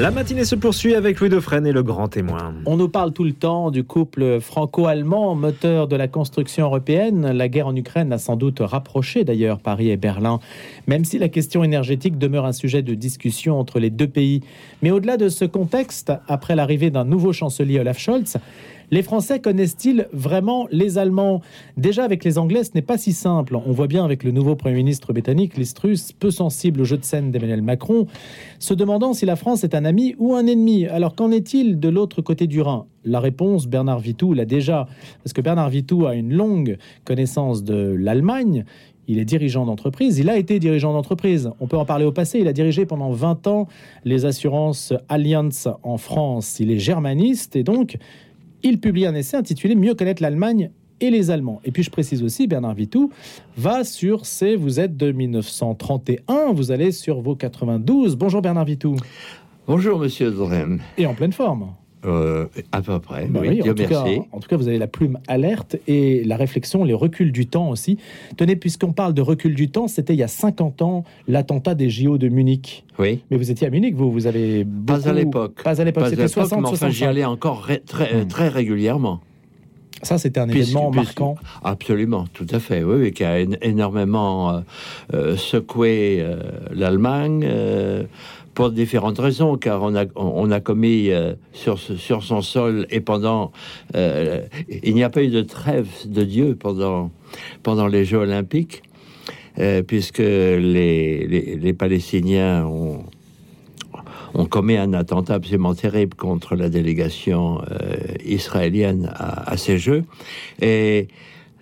La matinée se poursuit avec Louis Dauphren et le grand témoin. On nous parle tout le temps du couple franco-allemand, moteur de la construction européenne. La guerre en Ukraine a sans doute rapproché d'ailleurs Paris et Berlin, même si la question énergétique demeure un sujet de discussion entre les deux pays. Mais au-delà de ce contexte, après l'arrivée d'un nouveau chancelier Olaf Scholz, les Français connaissent-ils vraiment les Allemands? Déjà avec les Anglais, ce n'est pas si simple. On voit bien avec le nouveau Premier ministre britannique, Listrus, peu sensible au jeu de scène d'Emmanuel Macron, se demandant si la France est un ami ou un ennemi. Alors qu'en est-il de l'autre côté du Rhin? La réponse, Bernard Vitou l'a déjà, parce que Bernard Vitou a une longue connaissance de l'Allemagne. Il est dirigeant d'entreprise, il a été dirigeant d'entreprise. On peut en parler au passé, il a dirigé pendant 20 ans les assurances Allianz en France. Il est germaniste et donc il publie un essai intitulé Mieux connaître l'Allemagne et les Allemands. Et puis je précise aussi, Bernard Vitou va sur ces, vous êtes de 1931, vous allez sur vos 92. Bonjour Bernard Vitou. Bonjour Monsieur Dorem. Et en pleine forme. Euh, à peu près. Bah oui, oui, en, tout merci. cas, en tout cas, vous avez la plume alerte et la réflexion, les reculs du temps aussi. Tenez, puisqu'on parle de recul du temps, c'était il y a 50 ans l'attentat des JO de Munich. Oui. Mais vous étiez à Munich, vous, vous avez Pas à l'époque. Pas à l'époque, c'était l'époque, 60, mais enfin, j'y 65. allais encore très, Hmm. très régulièrement. Ça, c'était un événement marquant. Absolument, tout à fait. Oui, oui, qui a én- énormément euh, euh, secoué euh, l'Allemagne euh, pour différentes raisons, car on a, on a commis sur, sur son sol et pendant. il n'y a pas eu de trêve de Dieu pendant, pendant les Jeux Olympiques, puisque les, les, les Palestiniens ont ont commis un attentat absolument terrible contre la délégation euh, israélienne à, ces Jeux. Et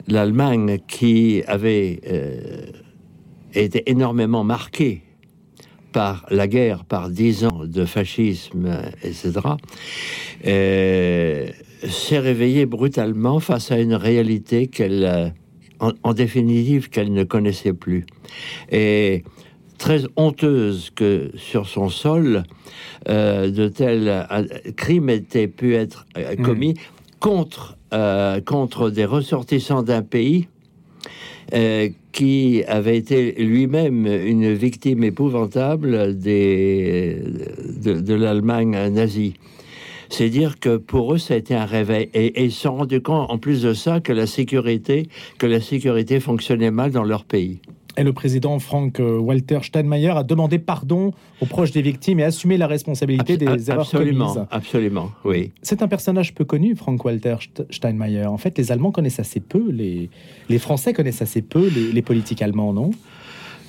l'Allemagne, qui avait euh, été énormément marquée par la guerre, par dix ans de fascisme, etc., euh, s'est réveillée brutalement face à une réalité qu'elle, en, en définitive, qu'elle ne connaissait plus. Et très honteuse que sur son sol, euh, de tels euh, crimes étaient pu être euh, commis contre, euh, contre des ressortissants d'un pays euh, qui avait été lui-même une victime épouvantable des, de, de l'Allemagne nazie. C'est dire que pour eux, ça a été un réveil. Et, et ils se sont rendus compte, en plus de ça, que la sécurité, que la sécurité fonctionnait mal dans leur pays. Et le président Frank euh, Walter Steinmeier a demandé pardon aux proches des victimes et assumé la responsabilité des erreurs absolument, commises. absolument, oui. C'est un personnage peu connu, Frank Walter St- Steinmeier. En fait, les Allemands connaissent assez peu, les, les Français connaissent assez peu les, les politiques allemands, non?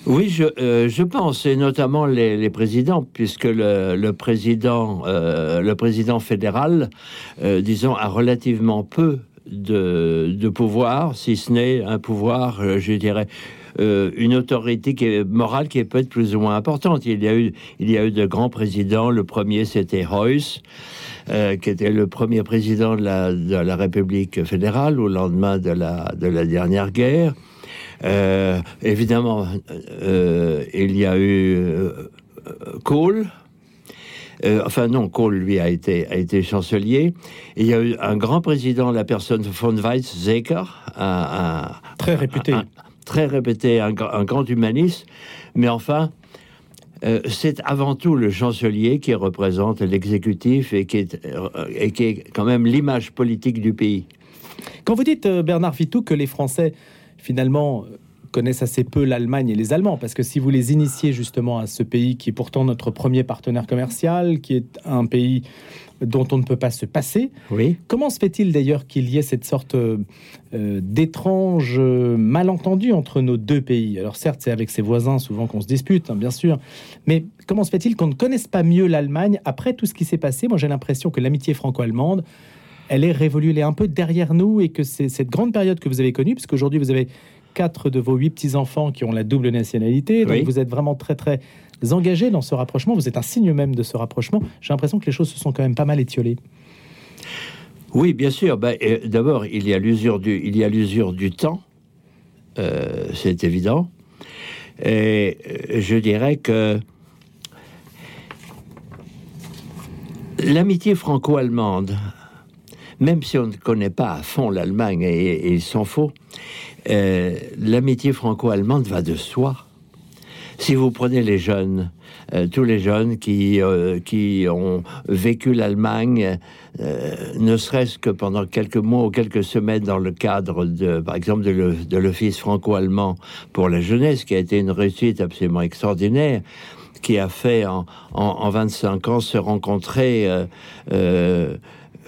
Oui, je, euh, je pense, et notamment les, les présidents, puisque le, le président, euh, le président fédéral, euh, disons, a relativement peu de, de pouvoir, si ce n'est un pouvoir, je dirais, euh, une autorité qui est, morale qui est peut-être plus ou moins importante. Il y a eu, il y a eu de grands présidents. Le premier, c'était Heuss, euh, qui était le premier président de la, de la République fédérale au lendemain de la, de la dernière guerre. Euh, évidemment, il y a eu Kohl. Euh, enfin non, Kohl lui a été a été chancelier. Il y a eu un grand président, la personne von Weizsäcker, un, un- Très réputé. un- très répété, un, gra- un grand humaniste. Mais enfin, euh, c'est avant tout le chancelier qui représente l'exécutif et qui est euh, et qui est quand même l'image politique du pays. Quand vous dites, euh, Bernard Vitou, que les Français, finalement, connaissent assez peu l'Allemagne et les Allemands, parce que si vous les initiez justement à ce pays qui est pourtant notre premier partenaire commercial, qui est un pays dont on ne peut pas se passer, Oui. comment se fait-il d'ailleurs qu'il y ait cette sorte euh, d'étrange euh, malentendu entre nos deux pays? Alors certes, c'est avec ses voisins souvent qu'on se dispute, hein, bien sûr, mais comment se fait-il qu'on ne connaisse pas mieux l'Allemagne après tout ce qui s'est passé? Moi j'ai l'impression que l'amitié franco-allemande, elle est révolue, elle est un peu derrière nous et que c'est cette grande période que vous avez connue, puisque aujourd'hui vous avez quatre de vos huit petits-enfants qui ont la double nationalité, donc Oui. vous êtes vraiment très très engagés dans ce rapprochement, vous êtes un signe même de ce rapprochement. J'ai l'impression que les choses se sont quand même pas mal étiolées. Oui, bien sûr. Ben, euh, D'abord, il y a l'usure du, il y a l'usure du temps, Euh, c'est évident. Et euh, je dirais que l'amitié franco-allemande, même si on ne connaît pas à fond l'Allemagne et, ils sont faux, euh, l'amitié franco-allemande va de soi. si vous prenez les jeunes, euh, tous les jeunes qui, euh, qui ont vécu l'Allemagne, ne serait-ce que pendant quelques mois ou quelques semaines dans le cadre, de, par exemple, de l'Office franco-allemand pour la jeunesse, qui a été une réussite absolument extraordinaire, qui a fait en, en 25 ans se rencontrer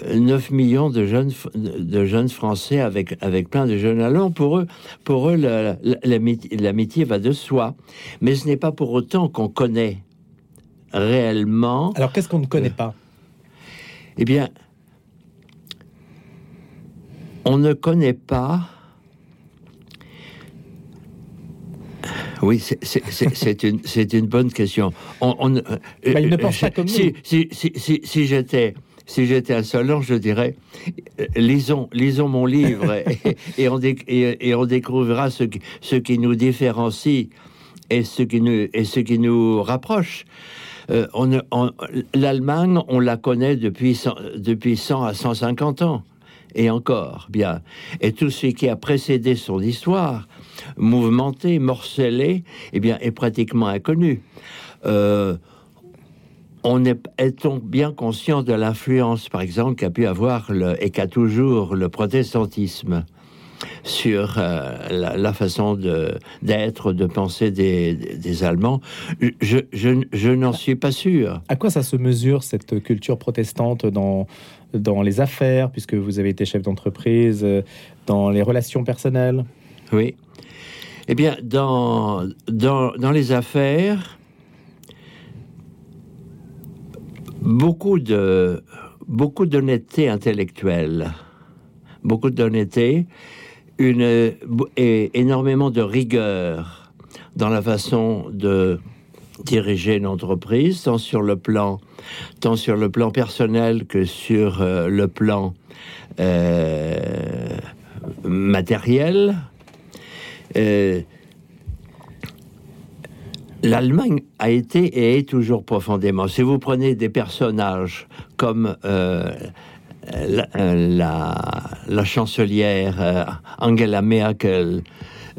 9 millions de jeunes, de jeunes Français avec, avec plein de jeunes Allemands. Pour eux, pour eux l'amitié va de soi. Mais ce n'est pas pour autant qu'on connaît réellement. Alors qu'est-ce qu'on ne connaît pas? Eh bien, on ne connaît pas. Oui, c'est une, une, bonne question. On, bah, il ne pense pas comme si, Si, si, si j'étais si j'étais à Solange, je dirais euh, lisons, lisons mon livre et, on, et, on, découvrira ce qui, ce qui nous différencie et ce qui nous, et ce qui nous rapproche. Euh, L'Allemagne, on la connaît depuis 100, depuis 100 à 150 ans. Et encore, bien. Et tout ce qui a précédé son histoire, mouvementé, morcelé, eh bien, est pratiquement inconnu. Euh, on est, est-on bien conscient de l'influence, par exemple, qu'a pu avoir le, et qu'a toujours le protestantisme sur euh, la, façon d'être, de penser des, Allemands? Je, je, n'en suis pas sûr. À quoi ça se mesure, cette culture protestante dans, dans les affaires, puisque vous avez été chef d'entreprise, dans les relations personnelles? Oui. Eh bien, dans, dans, dans les affaires, beaucoup d'honnêteté intellectuelle, beaucoup d'honnêteté, une et énormément de rigueur dans la façon de diriger une entreprise, tant sur le plan tant sur le plan personnel que sur euh, le plan euh, matériel. Euh, L'Allemagne a été et est toujours profondément. Si vous prenez des personnages comme euh, la, chancelière euh, Angela Merkel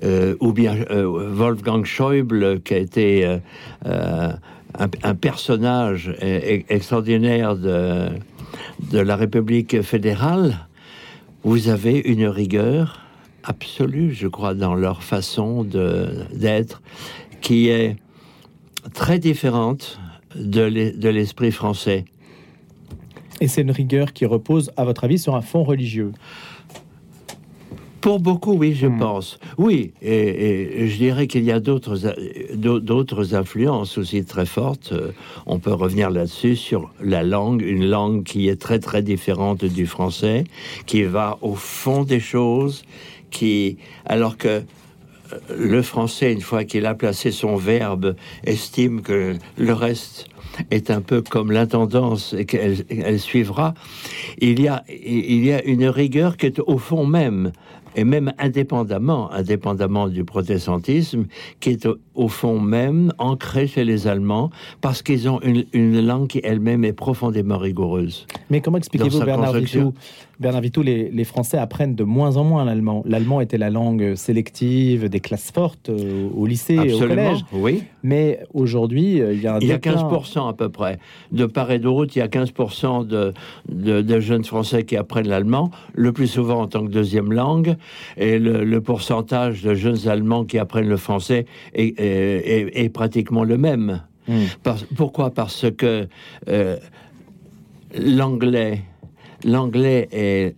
euh, ou bien Wolfgang Schäuble, qui a été un, personnage e-, extraordinaire de, de la République fédérale, vous avez une rigueur absolue, je crois, dans leur façon d'être, qui est très différente de l'esprit français. Et c'est une rigueur qui repose, à votre avis, sur un fond religieux pour beaucoup, oui, je hmm. pense. Oui, et, je dirais qu'il y a d'autres d'autres influences aussi très fortes. On peut revenir là-dessus sur la langue, une langue qui est très très différente du français, qui va au fond des choses, qui alors que le français, une fois qu'il a placé son verbe, estime que le reste est un peu comme l'intendance et qu'elle suivra, il y, a, il y a une rigueur qui est au fond même et même indépendamment, indépendamment du protestantisme, qui est au, fond même ancré chez les Allemands, parce qu'ils ont une, langue qui elle-même est profondément rigoureuse. Mais comment expliquez-vous, Bernard Vitou, Bernard Vitou les, les, Français apprennent de moins en moins l'allemand. L'allemand était la langue sélective des classes fortes euh, au lycée et au collège. Oui. Mais aujourd'hui, euh, il y a un Il y a 15% à peu près. De part et d'autre, il y a 15% de, de, de jeunes Français qui apprennent l'allemand, le plus souvent en tant que deuxième langue et le, pourcentage de jeunes Allemands qui apprennent le français est, pratiquement le même. Hmm. pourquoi? Parce que euh, l'anglais, l'anglais est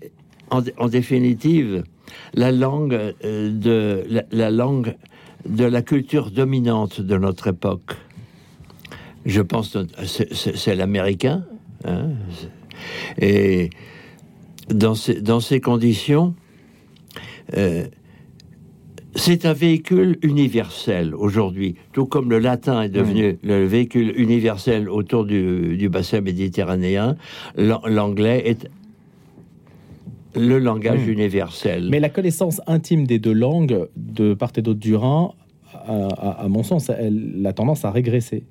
en, définitive la langue euh, de la, langue de la culture dominante de notre époque. Je pense c'est l'américain. Hein, et dans dans ces conditions, euh, c'est un véhicule universel aujourd'hui, tout comme le latin est devenu le véhicule universel autour du, bassin méditerranéen, l'anglais est le langage universel. Mais la connaissance intime des deux langues, de part et d'autre du Rhin, à, mon sens, elle a tendance à régresser.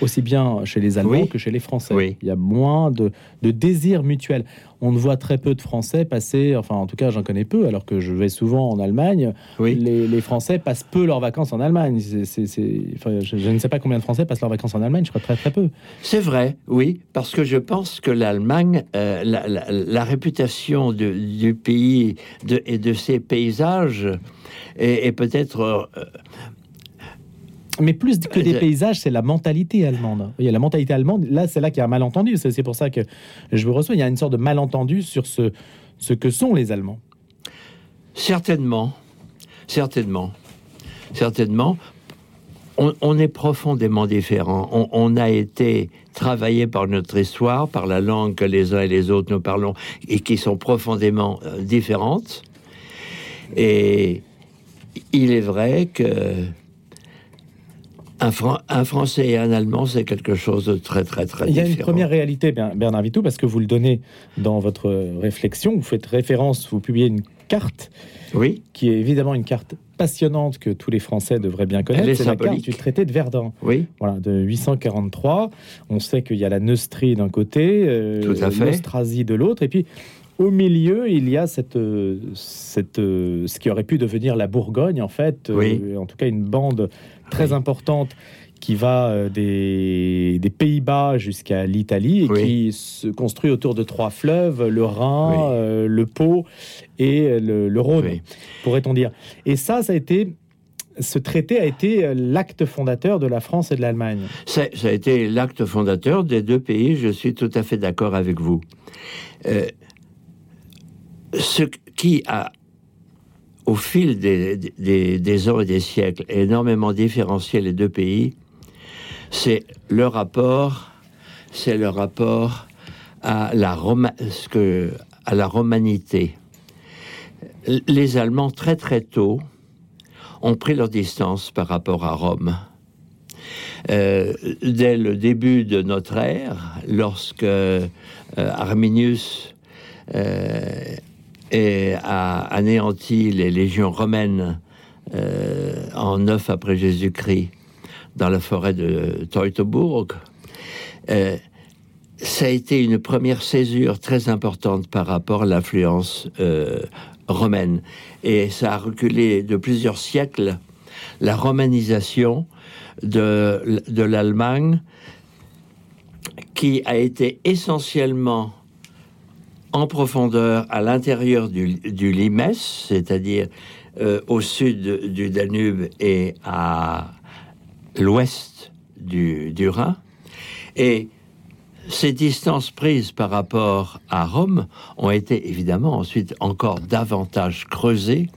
Aussi bien chez les Allemands Oui. que chez les Français. Oui. Il y a moins de, de désir mutuel. On ne voit très peu de Français passer, enfin en tout cas j'en connais peu, alors que je vais souvent en Allemagne. Oui. Les, les Français passent peu leurs vacances en Allemagne. Enfin, je, je ne sais pas combien de Français passent leurs vacances en Allemagne, je crois très très peu. C'est vrai, oui, parce que je pense que l'Allemagne, euh, la, la- la réputation de- du pays de- et de ses paysages est, est peut-être euh, Mais plus que des Euh, paysages, c'est la mentalité allemande. Il y a la mentalité allemande. Là, c'est là qu'il y a un malentendu. C'est pour ça que je vous reçois. Il y a une sorte de malentendu sur ce, ce que sont les Allemands. certainement, certainement, certainement. On, on est profondément différents. On, on a été travaillé par notre histoire, par la langue que les uns et les autres nous parlons et qui sont profondément euh, différentes. Et il est vrai que un, Fran- un Français et un Allemand, c'est quelque chose de très, très, très Il y a différent. une première réalité, Ber- Bernard Vitou, parce que vous le donnez dans votre réflexion. Vous faites référence, vous publiez une carte Oui, qui est évidemment une carte passionnante que tous les Français devraient bien connaître. C'est la carte du traité de Verdun. oui, Voilà, de 843. On sait qu'il y a la Neustrie d'un côté, euh, l'Austrasie de l'autre, et puis au milieu, il y a cette, euh, cette, euh, ce qui aurait pu devenir la Bourgogne, en fait, euh, Oui. en tout cas une bande très Oui. importante qui va euh, des, des Pays-Bas jusqu'à l'Italie et Oui. qui se construit autour de trois fleuves, le Rhin, Oui. euh, le Pô et le, le Rhône, oui. pourrait-on dire. Et ça, ça a été... Ce traité a été euh, l'acte fondateur de la France et de l'Allemagne. Ça, ça a été l'acte fondateur des deux pays, je suis tout à fait d'accord avec vous. Euh, ce qui a, au fil des, des, des ans et des siècles, énormément différencié les deux pays, c'est le rapport, c'est rapport à la, Roma- à la romanité. Les Allemands, très très tôt, ont pris leur distance par rapport à Rome. Euh, dès le début de notre ère, lorsque euh, Arminius euh, est- a anéanti les légions romaines euh, en 9 après Jésus-Christ dans la forêt de Teutoburg, euh, ça a été une première césure très importante par rapport à l'influence euh, romaine. Et ça a reculé de plusieurs siècles la romanisation de, de l'Allemagne qui a été essentiellement en profondeur à l'intérieur du, du Limes, c'est-à-dire euh, au sud du Danube et à l'ouest du, du Rhin. Et ces distances prises par rapport à Rome ont été évidemment ensuite encore davantage creusées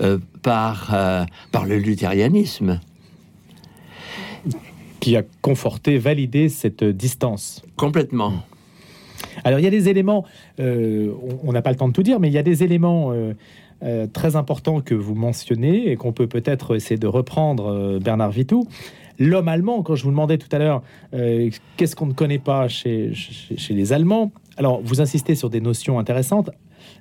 euh, par, euh, par le luthérianisme. qui a conforté, validé cette distance. Complètement. Alors il y a des éléments, euh, on- n'a pas le temps de tout dire, mais il y a des éléments euh, euh, très importants que vous mentionnez et qu'on peut peut-être essayer de reprendre, Bernard Vitou. L'homme allemand, quand je vous demandais tout à l'heure, qu'est-ce qu'on ne connaît pas chez, chez- chez les Allemands? Alors vous insistez sur des notions intéressantes.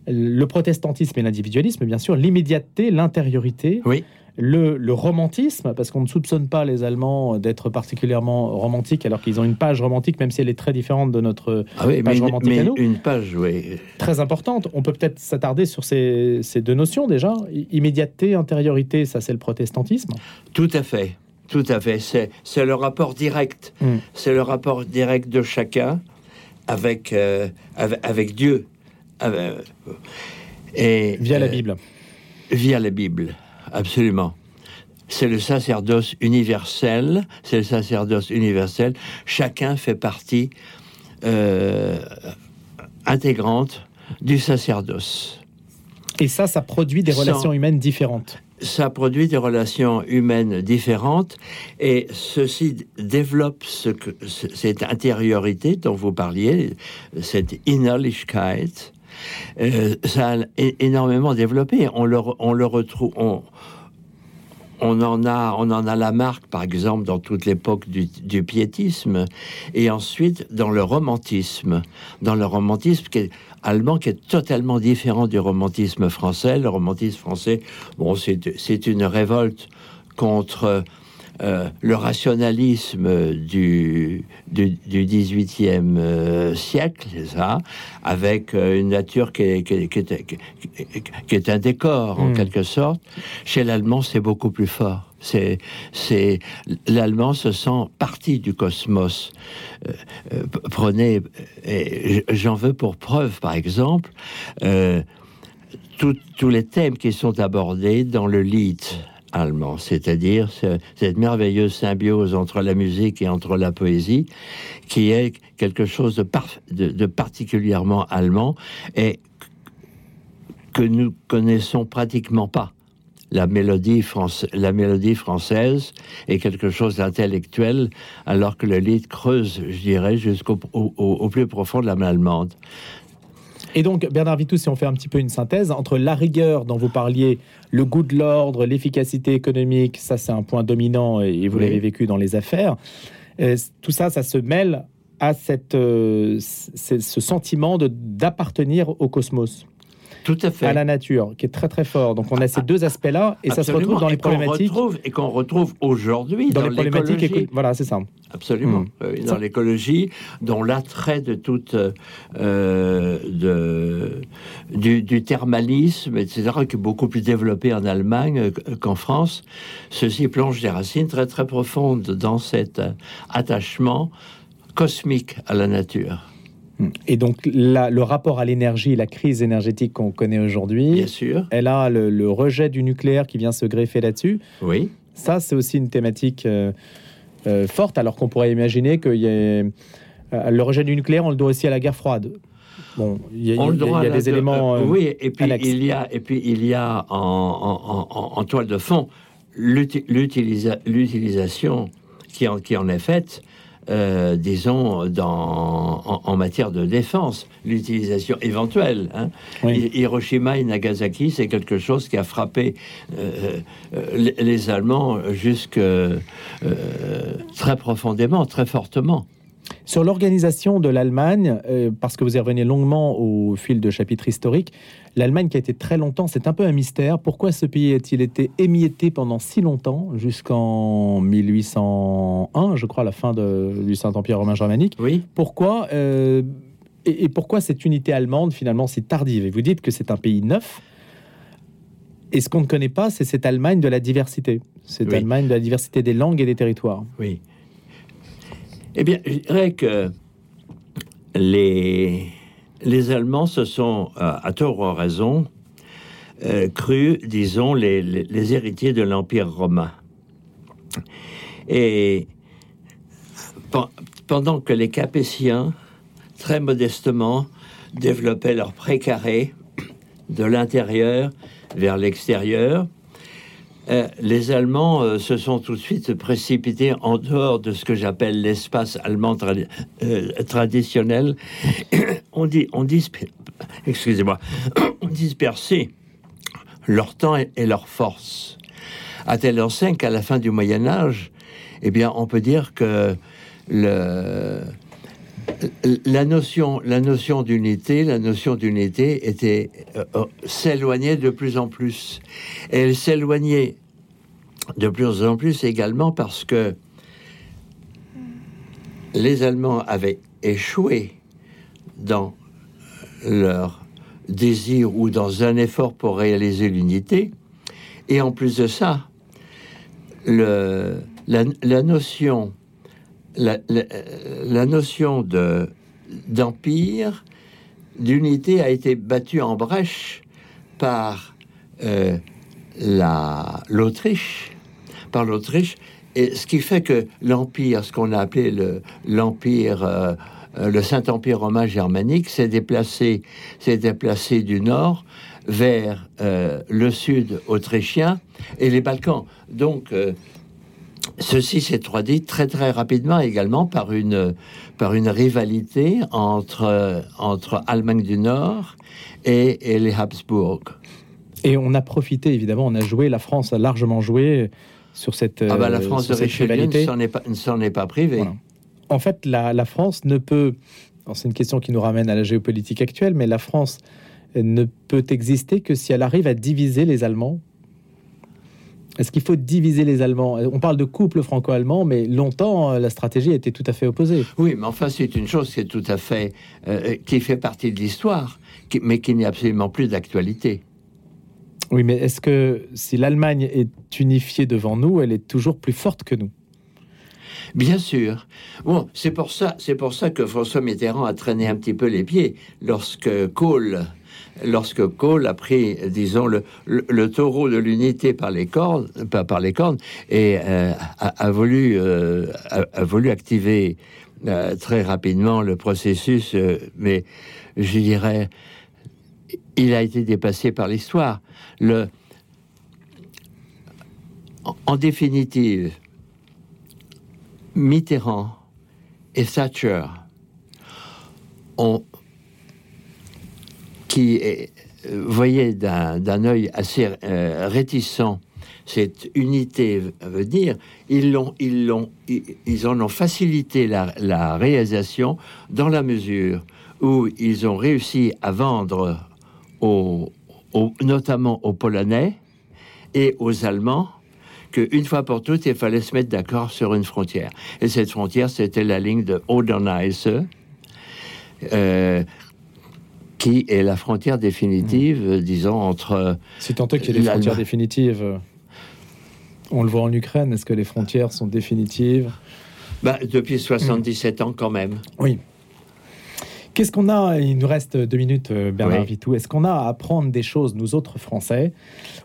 Le protestantisme et l'individualisme, bien sûr, l'immédiateté, l'intériorité, Oui. Le, le romantisme, parce qu'on ne soupçonne pas les Allemands d'être particulièrement romantiques, alors qu'ils ont une page romantique, même si elle est très différente de notre Ah oui, Page mais, une, romantique mais à nous. une page, oui. très importante. On peut peut-être s'attarder sur ces, ces deux notions déjà. Immédiateté, intériorité, ça c'est le protestantisme. Tout à fait. Tout à fait. C'est, c'est le rapport direct. Mm. C'est le rapport direct de chacun avec, euh, avec, avec Dieu. Avec- et, Via la euh, Bible. Via la Bible, absolument. C'est le sacerdoce universel, c'est le sacerdoce universel. Chacun fait partie euh, intégrante du sacerdoce. Et ça, ça produit des sans- relations humaines différentes. Ça produit des relations humaines différentes et ceci développe ce que, ce- cette intériorité dont vous parliez, cette Innerlichkeit. Euh, ça a énormément développé. On le, retrouve. On, en a, on en a la marque, par exemple, dans toute l'époque du, piétisme, et ensuite dans le romantisme, dans le romantisme allemand, qui est totalement différent du romantisme français. Le romantisme français, bon, c'est une révolte contre euh, le rationalisme du, du, du 18e euh, siècle, ça, avec euh, une nature qui est, qui est, qui est, qui est un décor, en Mm. quelque sorte. Chez l'allemand, c'est beaucoup plus fort. C'est, c'est l'allemand se sent partie du cosmos. Euh, prenez, et j'en veux pour preuve, par exemple, tous les thèmes qui sont abordés dans le Lied allemand, c'est-à-dire ce- cette merveilleuse symbiose entre la musique et entre la poésie, qui est quelque chose de, par- de- de particulièrement allemand et que nous connaissons pratiquement pas. La mélodie, la mélodie française est quelque chose d'intellectuel, alors que le Lied creuse, je dirais, jusqu'au au- au- au plus profond de l'âme allemande. Et donc, Bernard Vitou, si on fait un petit peu une synthèse, entre la rigueur dont vous parliez, le goût de l'ordre, l'efficacité économique, ça c'est un point dominant et vous Oui. l'avez vécu dans les affaires, euh, tout ça, ça se mêle à cette, euh, ce sentiment d'appartenir au cosmos, Tout à fait. à la nature, qui est très très fort. Donc on a ces deux aspects-là et ça se retrouve dans les problématiques. retrouve- et qu'on retrouve aujourd'hui Dans dans, les problématiques, éco- voilà, c'est ça. Absolument. Mm. Oui, Ça- dans l'écologie, dont l'attrait de toute euh, de, du, du thermalisme, etc., qui est beaucoup plus développé en Allemagne euh, qu'en France, ceci plonge des racines très très profondes dans cet euh, attachement cosmique à la nature. Et donc la- le rapport à l'énergie, la crise énergétique qu'on connaît aujourd'hui, Bien sûr, elle a le, le rejet du nucléaire qui vient se greffer là-dessus. oui. Ça, c'est aussi une thématique euh, euh, forte, alors qu'on pourrait imaginer que y ait, euh, le rejet du nucléaire, on le doit aussi à la guerre froide. Bon, il y a, On le il y a- doit il y a à la- des éléments. oui, et puis annexes. il y a, et puis il y a en, en- en- en toile de fond l'uti- l'utilisa- l'utilisation qui qui en est faite. Euh, disons, dans, en, en matière de défense, l'utilisation éventuelle. hein. Oui. Hiroshima et Nagasaki, c'est quelque chose qui a frappé euh, euh, les, les Allemands jusque euh, très profondément, très fortement. Sur l'organisation de l'Allemagne, euh, parce que vous y revenez longuement au fil de chapitres historiques, l'Allemagne qui a été très longtemps, c'est un peu un mystère. Pourquoi ce pays a-t-il été émietté pendant si longtemps, jusqu'en 1801, je crois, à la fin de- du Saint-Empire romain germanique? Oui. Pourquoi euh, et, et pourquoi cette unité allemande finalement si tardive? Et vous dites que c'est un pays neuf. Et ce qu'on ne connaît pas, c'est cette Allemagne de la diversité. Cette Oui. Allemagne de la diversité des langues et des territoires. Oui. Eh bien, je dirais que les, Allemands se sont, euh, à tort ou à raison, euh, crus, disons, les, les- héritiers de l'Empire romain. Et pen- pendant que les Capétiens, très modestement, développaient leur précaré de l'intérieur vers l'extérieur, les Allemands euh, se sont tout de suite précipités en dehors de ce que j'appelle l'espace allemand euh, traditionnel. on dit, on excusez-moi, on dispersé leur temps et, et leur force. À telle enseigne qu'à la fin du Moyen Âge, eh bien, on peut dire que le, la notion, la notion d'unité, la notion d'unité était euh, euh, s'éloignait de plus en plus. Elle s'éloignait de plus en plus également parce que les Allemands avaient échoué dans leur désir ou dans un effort pour réaliser l'unité. Et en plus de ça, la notion la, notion de d'empire, d'unité a été battue en brèche par euh, la l'Autriche, par l'Autriche, et ce qui fait que l'empire, ce qu'on a appelé le euh, euh, le Saint-Empire romain germanique, s'est déplacé, s'est déplacé du nord vers euh, le sud autrichien et les Balkans. Donc euh, Ceci s'est traduit très très rapidement également par une, par une rivalité entre, entre Allemagne du Nord et, et les Habsbourg. Et on a profité, évidemment, on a joué, la France a largement joué sur cette, ah bah, la euh, France de Richelieu ne s'en est pas, est privée. Voilà. En fait, la, la France ne peut. C'est une question qui nous ramène à la géopolitique actuelle, mais la France ne peut exister que si elle arrive à diviser les Allemands Est-ce qu'il faut diviser les Allemands? On parle de couple franco-allemand, mais longtemps, la stratégie était tout à fait opposée. Oui, mais enfin, c'est une chose qui est tout à fait. Euh, qui fait partie de l'histoire, mais qui n'est absolument plus d'actualité. Oui, mais est-ce que si l'Allemagne est unifiée devant nous, elle est toujours plus forte que nous? Bien sûr. Bon, c'est pour ça, c'est pour ça que François Mitterrand a traîné un petit peu les pieds lorsque Kohl, lorsque Kohl a pris, disons, le, le, taureau de l'unité par les cornes, pas par les cornes, et euh, a, voulu, euh, a, voulu activer euh, très rapidement le processus, mais je dirais, il a été dépassé par l'histoire. Le, en définitive, Mitterrand et Thatcher ont, qui euh, voyaient d'un œil assez euh, réticent cette unité veut dire, ils, l'ont, ils, l'ont, ils en ont facilité la, réalisation dans la mesure où ils ont réussi à vendre, aux, notamment aux Polonais et aux Allemands, qu'une fois pour toutes, il fallait se mettre d'accord sur une frontière. Et cette frontière, c'était la ligne de Oderneisse, euh, qui est la frontière définitive, mmh. disons, entre... C'est tant qu'il y ait des frontières définitives. On le voit en Ukraine, est-ce que les frontières sont définitives? Bah, Depuis 77 ans quand même. Oui. Qu'est-ce qu'on a? Il nous reste deux minutes, euh, Bernard Vitou. Est-ce qu'on a à apprendre des choses, nous autres Français,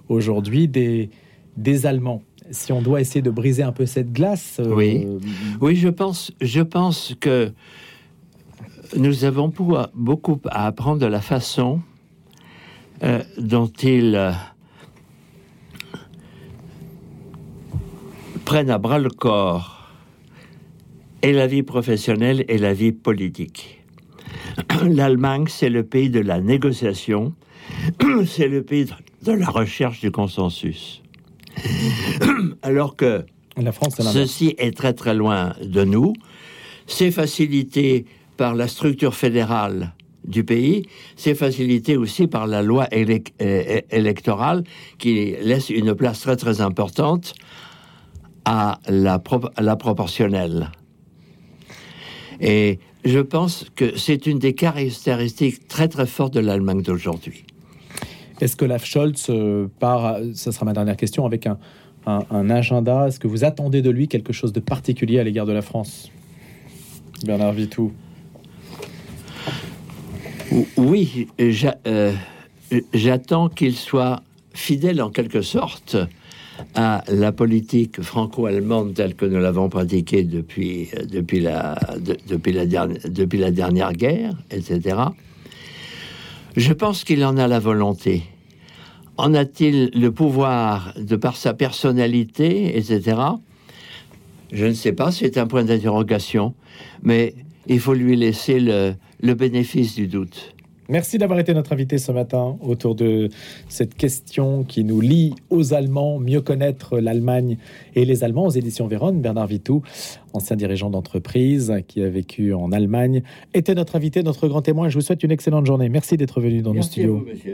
aujourd'hui, des, des Allemands? Si on doit essayer de briser un peu cette glace. Euh, oui, oui, je pense, je pense que nous avons beaucoup à apprendre de la façon euh, dont ils euh, prennent à bras le corps et la vie professionnelle et la vie politique. L'Allemagne, c'est le pays de la négociation, c'est le pays de la recherche du consensus. Alors que la France, ceci est très très loin de nous. C'est facilité par la structure fédérale du pays, c'est facilité aussi par la loi électorale qui laisse une place très très importante à la, à la proportionnelle. Et je pense que c'est une des caractéristiques très très fortes de l'Allemagne d'aujourd'hui. Est-ce que Olaf Scholz euh, part, ça sera ma dernière question, avec un, agenda Est-ce que vous attendez de lui quelque chose de particulier à l'égard de la France? Bernard Vitou Oui, euh, j'attends qu'il soit fidèle en quelque sorte à la politique franco-allemande telle que nous l'avons pratiquée depuis, depuis, la, depuis, la depuis la dernière guerre, etc. Je pense qu'il en a la volonté. En a-t-il le pouvoir de par sa personnalité, etc. Je ne sais pas, c'est un point d'interrogation, mais il faut lui laisser le, le bénéfice du doute. Merci d'avoir été notre invité ce matin autour de cette question qui nous lie aux Allemands, mieux connaître l'Allemagne et les Allemands aux éditions Véronne. Bernard Vitou, ancien dirigeant d'entreprise qui a vécu en Allemagne, était notre invité, notre grand témoin. Je vous souhaite une excellente journée. Merci d'être venu dans nos studios.